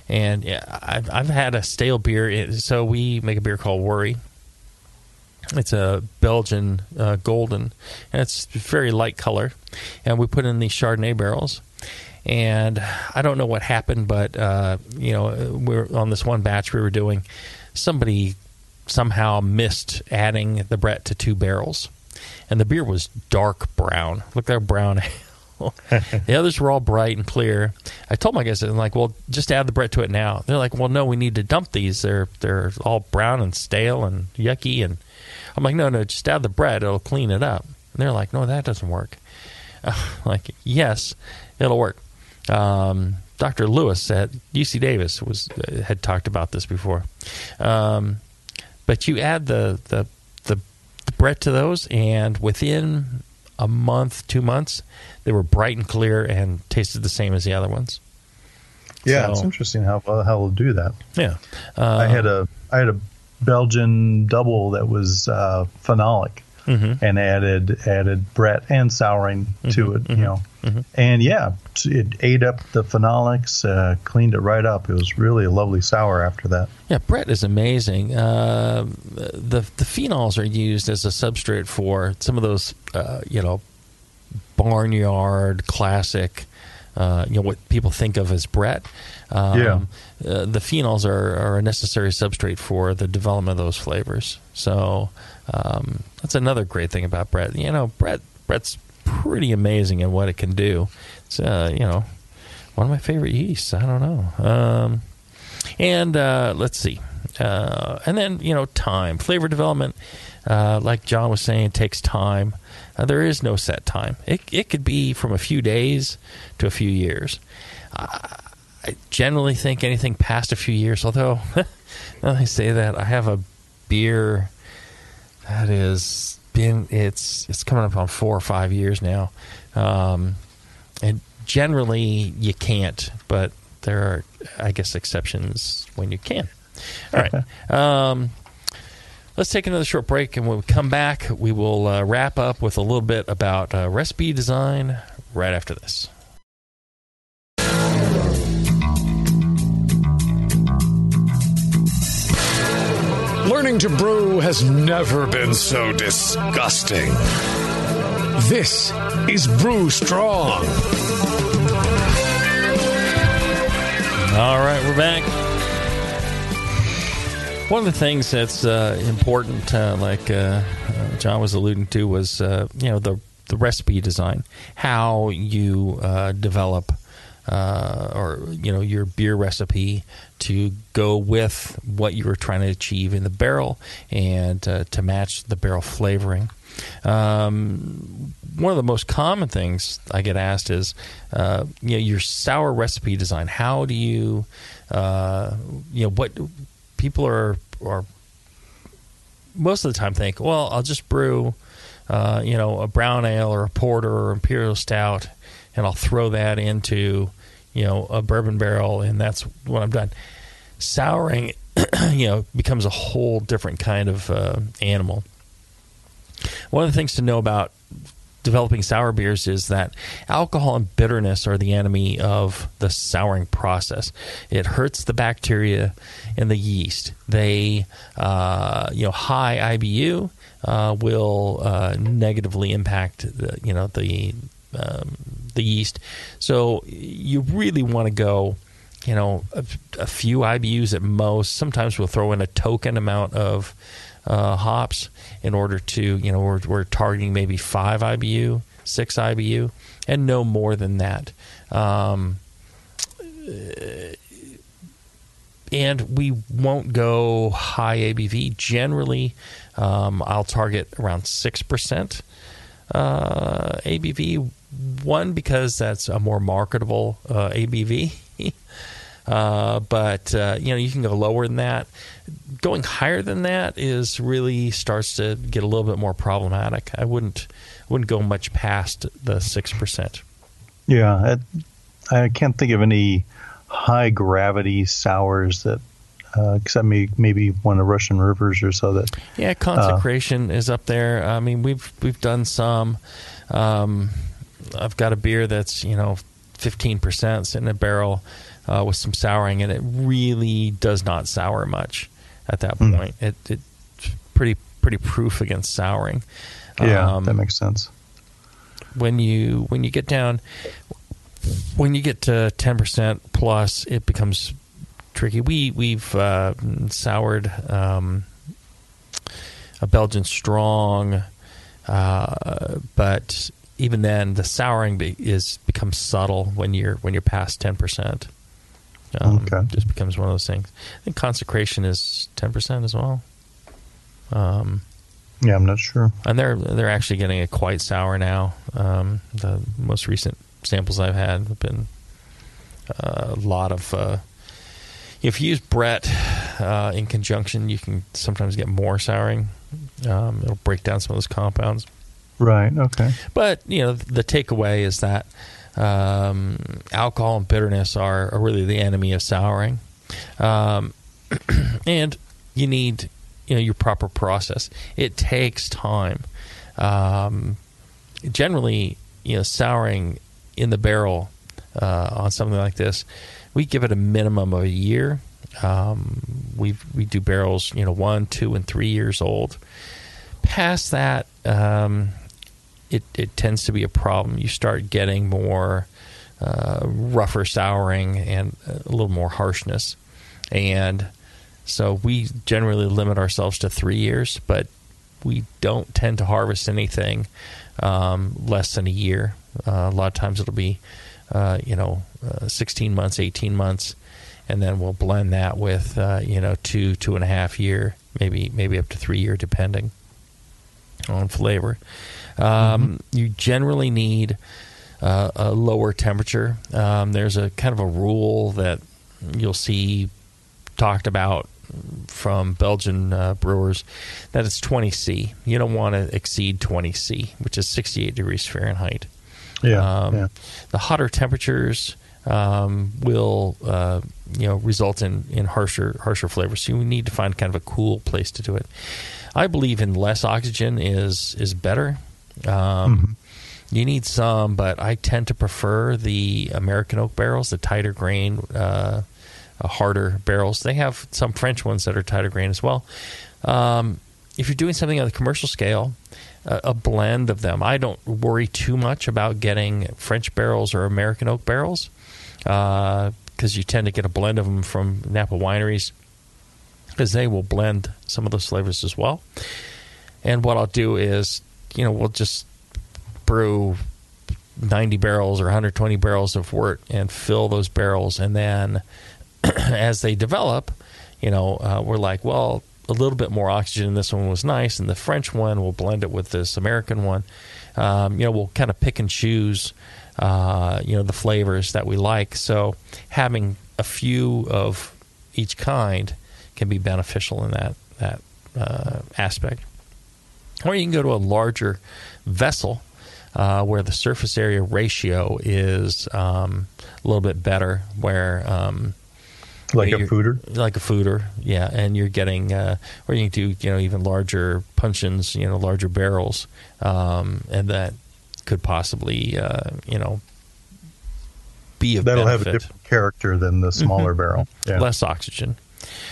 And I've, I've had a stale beer. So we make a beer called Worry. It's a Belgian uh, golden, and it's very light color. And we put in these Chardonnay barrels. And I don't know what happened, but uh, you know, we're on this one batch we were doing. Somebody somehow missed adding the Brett to two barrels, and the beer was dark brown. Look that brown the others were all bright and clear. I told my guys, I'm like, well, just add the Brett to it now. They're like, well, no, we need to dump these. They're they're all brown and stale and yucky. And I'm like, no, no, just add the Brett. It'll clean it up. And they're like, no, that doesn't work. like, yes, it'll work. Um, Dr. Lewis at UC Davis was uh, had talked about this before. Um, but you add the the the, the to those, and within a month, two months, they were bright and clear and tasted the same as the other ones. Yeah, So- it's interesting how how they'll do that. Yeah, uh, I had a I had a Belgian double that was uh, phenolic Mm-hmm. and added added Brett and souring to it, you know. Mm-hmm. And yeah, it ate up the phenolics, uh, cleaned it right up. It was really a lovely sour after that. Yeah, Brett is amazing. Uh, the the phenols are used as a substrate for some of those, uh, you know, barnyard classic. Uh, you know what people think of as Brett. Um, Yeah. uh, the phenols are, are a necessary substrate for the development of those flavors. So um, that's another great thing about Brett. You know, Brett Brett's pretty amazing in what it can do. It's uh, you know one of my favorite yeasts. I don't know. Um, and uh, let's see. Uh, and then, you know, time. Flavor development, uh, like John was saying, takes time. Uh, there is no set time. It, it could be from a few days to a few years. I I generally think anything past a few years, although, now I say that, I have a beer that is been, it's, it's coming up on four or five years now. Um, and generally you can't, but there are, I guess, exceptions when you can. All right. Um, let's take another short break, and when we come back, we will uh, wrap up with a little bit about uh, recipe design right after this. To brew has never been so disgusting. This is Brew Strong. All right, we're back. One of the things that's uh, important, uh, like uh, uh, John was alluding to, was uh, you know the the recipe design, how you uh, develop or you know your beer recipe to go with what you were trying to achieve in the barrel and uh, to match the barrel flavoring. Um, one of the most common things I get asked is, uh, you know, your sour recipe design. How do you, uh, you know, what people are are most of the time think, well, I'll just brew, uh, you know, a brown ale or a porter or imperial stout, and I'll throw that into, you know, a bourbon barrel, and that's what I'm done. Souring, you know, becomes a whole different kind of uh, animal. One of the things to know about developing sour beers is that alcohol and bitterness are the enemy of the souring process. It hurts the bacteria and the yeast. They, uh, you know, high IBU uh, will uh, negatively impact the, you know, the um, the yeast. So you really want to go. You know, a, a few IBUs at most. Sometimes we'll throw in a token amount of uh, hops in order to, you know, we're, we're, targeting maybe five IBU, six IBU, and no more than that. Um, and we won't go high ABV. Generally, um, I'll target around 6% uh, ABV. One, because that's a more marketable uh, ABV. Uh, but uh, you know you can go lower than that. Going higher than that is really starts to get a little bit more problematic. I wouldn't wouldn't go much past the six percent. Yeah, I, I, can't think of any high gravity sours that. Uh, except maybe, maybe one of Russian rivers or so that. Yeah, consecration is up there. I mean, we've we've done some. Um, I've got a beer that's you know fifteen percent in a barrel uh, with some souring, and it really does not sour much at that mm. point. It, it's pretty pretty proof against souring. Yeah, um, that makes sense. When you when you get down when you get to ten percent plus, it becomes tricky. We we've uh, soured um, a Belgian strong, uh, but even then, the souring be, is becomes subtle when you're when you're past ten percent. Um, okay. Just becomes one of those things. I think consecration is ten percent as well. Um, yeah, I'm not sure. And they're they're actually getting it quite sour now. Um, the most recent samples I've had have been uh, a lot of. Uh, if you use Brett uh, in conjunction, you can sometimes get more souring. Um, it'll break down some of those compounds. Right. Okay. But you know, the takeaway is that um, alcohol and bitterness are, are, really the enemy of souring, um, and you need you know your proper process. It takes time. Um, generally, you know, souring in the barrel uh, on something like this, we give it a minimum of a year. Um, we we do barrels, you know, one, two, and three years old. Past that, um, it, it tends to be a problem. You start getting more uh, rougher souring and a little more harshness. And so we generally limit ourselves to three years, but we don't tend to harvest anything um, less than a year. Uh, a lot of times it'll be, uh, you know, uh, 16 months, 18 months, and then we'll blend that with, uh, you know, two, two and a half year, maybe maybe up to three year, depending on flavor. Um, mm-hmm. You generally need uh, a lower temperature. Um, there's a kind of a rule that you'll see talked about from Belgian uh, brewers that it's 20 C. You don't want to exceed 20 C, which is 68 degrees Fahrenheit. Yeah. Um, yeah. The hotter temperatures um, will uh, you know result in, in harsher harsher flavors. So you need to find kind of a cool place to do it. I believe in less oxygen is is better. Um, mm-hmm. You need some, but I tend to prefer the American oak barrels, the tighter grain, uh, harder barrels. They have some French ones that are tighter grain as well. Um, if you're doing something on the commercial scale, a blend of them. I don't worry too much about getting French barrels or American oak barrels because uh, you tend to get a blend of them from Napa wineries because they will blend some of those flavors as well. And what I'll do is you know, we'll just brew 90 barrels or 120 barrels of wort and fill those barrels. And then as they develop, you know, uh, we're like, well, a little bit more oxygen in this one was nice, and the French one, we'll blend it with this American one. Um, you know, we'll kind of pick and choose, uh, you know, the flavors that we like. So having a few of each kind can be beneficial in that that uh, aspect. Or you can go to a larger vessel uh, where the surface area ratio is um, a little bit better, where um, like a foeder, like a foeder, yeah, and you're getting, uh, or you can do, you know, even larger puncheons, you know, larger barrels, um, and that could possibly, uh, you know, be a that'll benefit. have a different character than the smaller Mm-hmm. barrel. Yeah. less oxygen.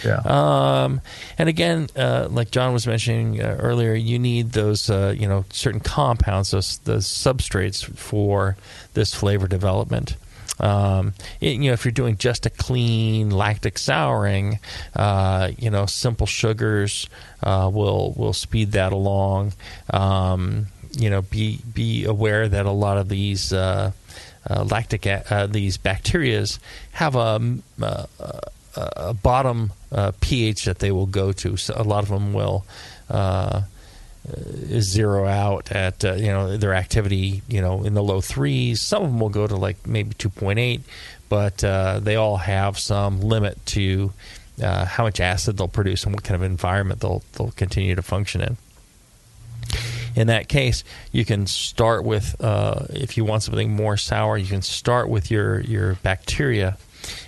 Yeah. Um, and again, uh, like John was mentioning uh, earlier, you need those, uh, you know, certain compounds, those the substrates for this flavor development. Um, it- you know, if you're doing just a clean lactic souring, uh, you know, simple sugars uh, will will speed that along. Um, you know, be be aware that a lot of these uh, uh, lactic a- uh, these bacterias have a, uh, a bottom uh, pH that they will go to. So a lot of them will uh, zero out at uh, you know their activity you know in the low threes. Some of them will go to like maybe two point eight, but uh, they all have some limit to uh, how much acid they'll produce and what kind of environment they'll they'll continue to function in in that case, you can start with uh, if you want something more sour, you can start with your your bacteria,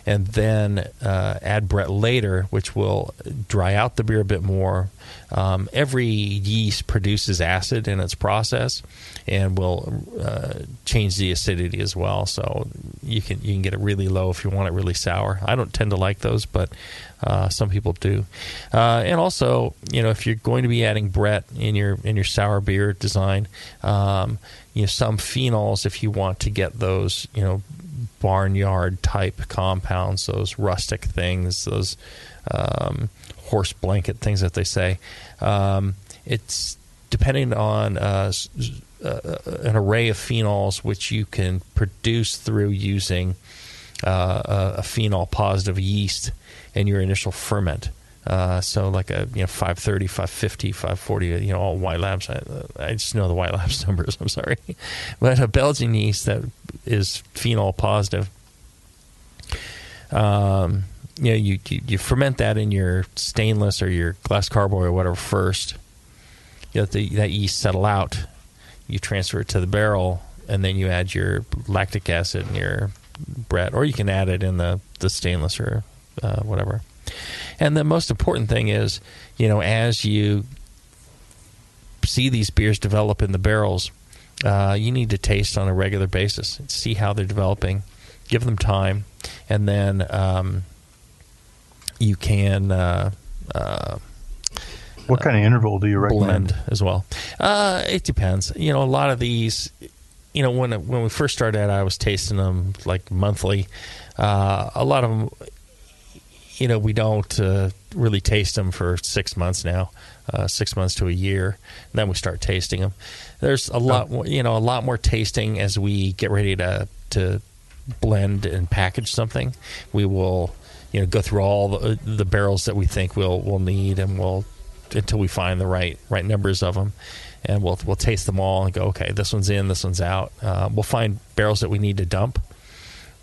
and then uh, add Brett later, which will dry out the beer a bit more. Um, every yeast produces acid in its process, and will uh, change the acidity as well. So you can you can get it really low if you want it really sour. I don't tend to like those, but uh, some people do. Uh, and also, you know, if you're going to be adding Brett in your in your sour beer design, um, you know, some phenols if you want to get those, you know, barnyard type compounds, those rustic things, those um, horse blanket things that they say. Um, it's depending on uh, uh, an array of phenols which you can produce through using uh, a, a phenol positive yeast in your initial ferment. Uh, so like a you know 530, 550, 540, you know all white labs. I, I just know the white labs numbers. I'm sorry, but a Belgian yeast that is phenol positive. Um, you know, you, you you ferment that in your stainless or your glass carboy or whatever first. You let the, that yeast settle out. You transfer it to the barrel, and then you add your lactic acid and your Brett, or you can add it in the the stainless or uh, whatever. And the most important thing is, you know, as you see these beers develop in the barrels, uh, you need to taste on a regular basis, see how they're developing, give them time, and then um, you can uh, uh, what kind of interval do you recommend? blend as well. Uh, it depends. You know, a lot of these, you know, when when we first started out, I was tasting them like monthly. Uh, a lot of them, you know, we don't uh, really taste them for six months now, uh, six months to a year. And then we start tasting them. There's a lot, more, you know, a lot more tasting as we get ready to to blend and package something. We will, you know, go through all the, the barrels that we think we'll we'll need, and we'll until we find the right right numbers of them, and we'll we'll taste them all and go, okay, this one's in, this one's out. Uh, we'll find barrels that we need to dump.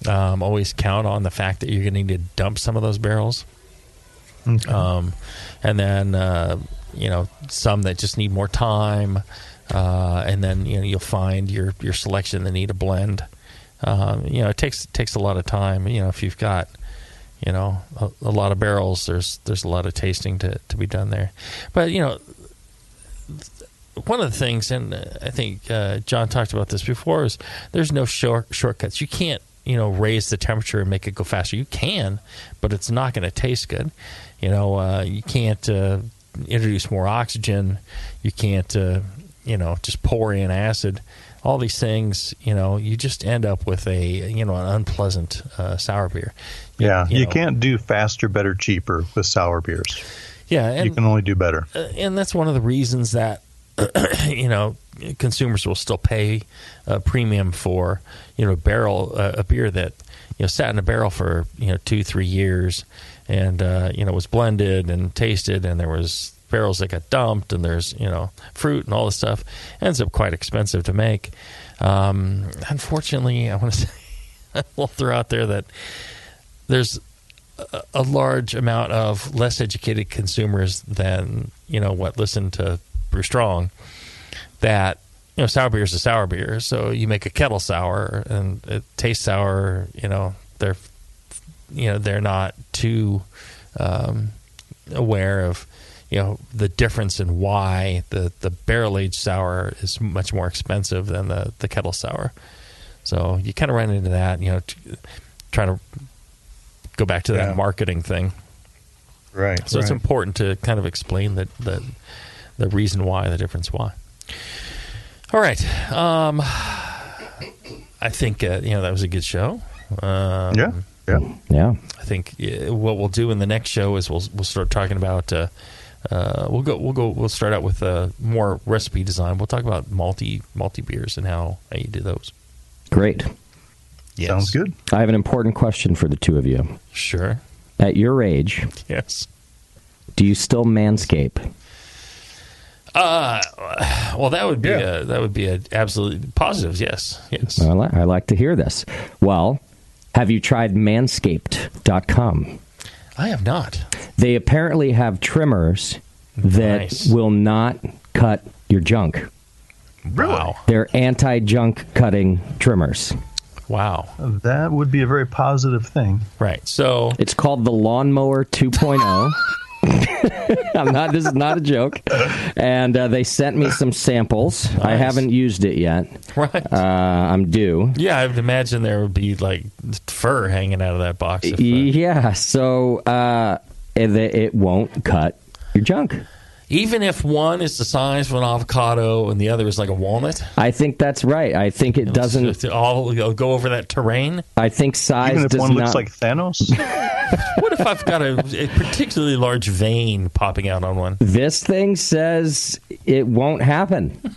Um, always count on the fact that you're going to need to dump some of those barrels. Um, and then uh, you know some that just need more time, uh, and then you know you'll find your your selection that need a blend. Um, you know it takes takes a lot of time. You know if you've got you know a, a lot of barrels, there's there's a lot of tasting to to be done there. But you know one of the things, and I think uh, John talked about this before, is there's no short, shortcuts. You can't, you know, raise the temperature and make it go faster. You can, but it's not going to taste good. You know, uh, you can't uh, introduce more oxygen. You can't, uh, you know, just pour in acid. All these things, you know, you just end up with a, you know, an unpleasant uh, sour beer. You- Yeah, you, know, can't do faster, better, cheaper with sour beers. Yeah, and you can only do better. uh, and that's one of the reasons that you know, consumers will still pay a premium for you know a barrel uh, a beer that you know sat in a barrel for you know two three years and uh, you know was blended and tasted and there was barrels that got dumped and there's you know fruit and all this stuff ends up quite expensive to make. Um, unfortunately, I want to say we'll throw out there that there's a, a large amount of less educated consumers than you know what listen to Brew Strong that you know sour beer is a sour beer. So you make a kettle sour and it tastes sour. You know they're you know they're not too um, aware of you know the difference in why the the barrel aged sour is much more expensive than the the kettle sour. So you kind of run into that. You know, t- trying to go back to Yeah. that marketing thing. Right. So it's important to kind of explain the the, the reason why, the difference why. All right. Um, I think uh, you know that was a good show. Um, Yeah. Yeah. Yeah. I think uh, what we'll do in the next show is we'll we'll start talking about. Uh, uh, we'll go. We'll go. We'll start out with uh, more recipe design. We'll talk about multi multi beers and how, how you do those. Great. Yes. Sounds good. I have an important question for the two of you. Sure. At your age, Yes. do you still manscape? Uh, well, that would be Yeah. a, that would be a absolutely positives. Yes. Yes. I, I like to hear this. Well, have you tried manscaped.com? I have not. They apparently have trimmers that Nice. will not cut your junk. Wow. They're anti junk cutting trimmers. Wow. That would be a very positive thing. Right. So It's called the Lawnmower 2.0. I'm not. This is not a joke. And uh, they sent me some samples. I haven't used it yet. right. Uh, I'm due. yeah, I would imagine there would be like fur hanging out of that box. If, uh, Yeah. So uh, it, it won't cut your junk. Even if one is the size of an avocado and the other is like a walnut, I think that's right. I think it doesn't. It's all go over that terrain. I think size Even if does one not. looks like Thanos. What if I've got a, a particularly large vein popping out on one? this thing says it won't happen.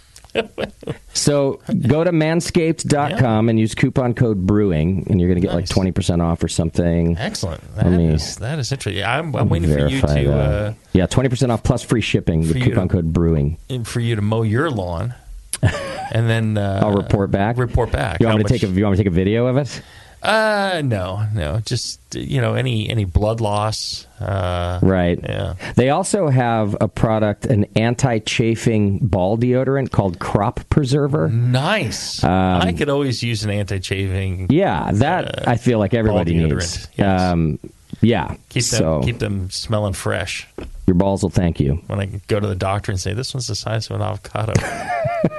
So go to manscaped.com and use coupon code brewing and you're going to get Nice. like 20% off or something. Excellent. That me is that is interesting. I'm, I'm waiting for you to uh, yeah, 20% off plus free shipping with coupon to- code brewing. for you to mow your lawn, and then uh, I'll report back. Report back. You want me to take a you want me to take a video of it? Uh, no, no. Just you know, any any blood loss. Uh, Right. Yeah. They also have a product, an anti-chafing ball deodorant called Crop Preserver. Nice. I could always use an anti-chafing. Um, Yeah, that I feel like everybody needs. yes. Um, yeah. Keep them so keep them smelling fresh. your balls will thank you. When I go to the doctor and say this one's the size of an avocado,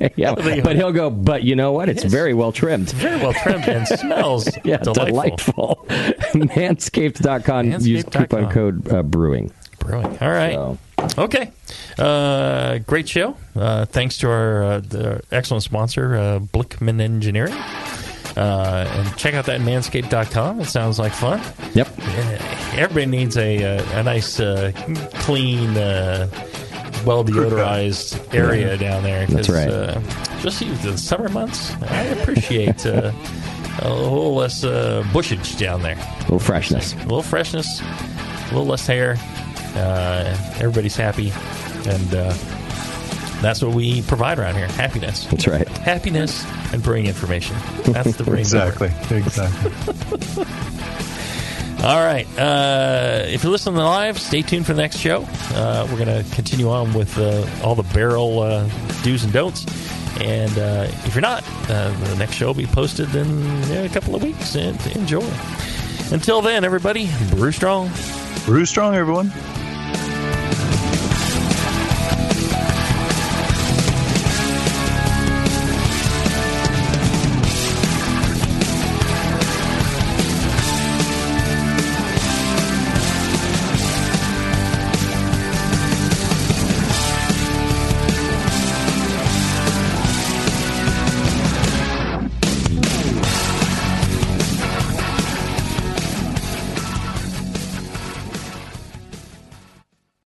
yeah, but he'll go. But you know what? It's Yes. very well trimmed. very well trimmed and smells Yeah, delightful. delightful. Manscaped.com. Use Manscaped.com. coupon code uh, brewing. Brewing. All right. So, Okay. Uh, great show. Uh, thanks to our uh, the excellent sponsor, uh, Blichmann Engineering. Uh, and check out that manscaped.com. It sounds like fun. yep. Everybody needs a, a, a nice, uh, clean, uh, well deodorized area down there. 'cause, That's right. Uh, especially the summer months, I appreciate uh, a little less uh, bushage down there. A little freshness. A little freshness, a little less hair. Uh, everybody's happy, and uh, that's what we provide around here: happiness, That's right. happiness, and brewing information. That's the brain. exactly. Exactly. All right. Uh, if you're listening live, stay tuned for the next show. Uh, we're going to continue on with uh, all the barrel uh, do's and don'ts. And uh, if you're not, uh, the next show will be posted in a couple of weeks. And enjoy. Until then, everybody, brew strong. Brew strong, everyone.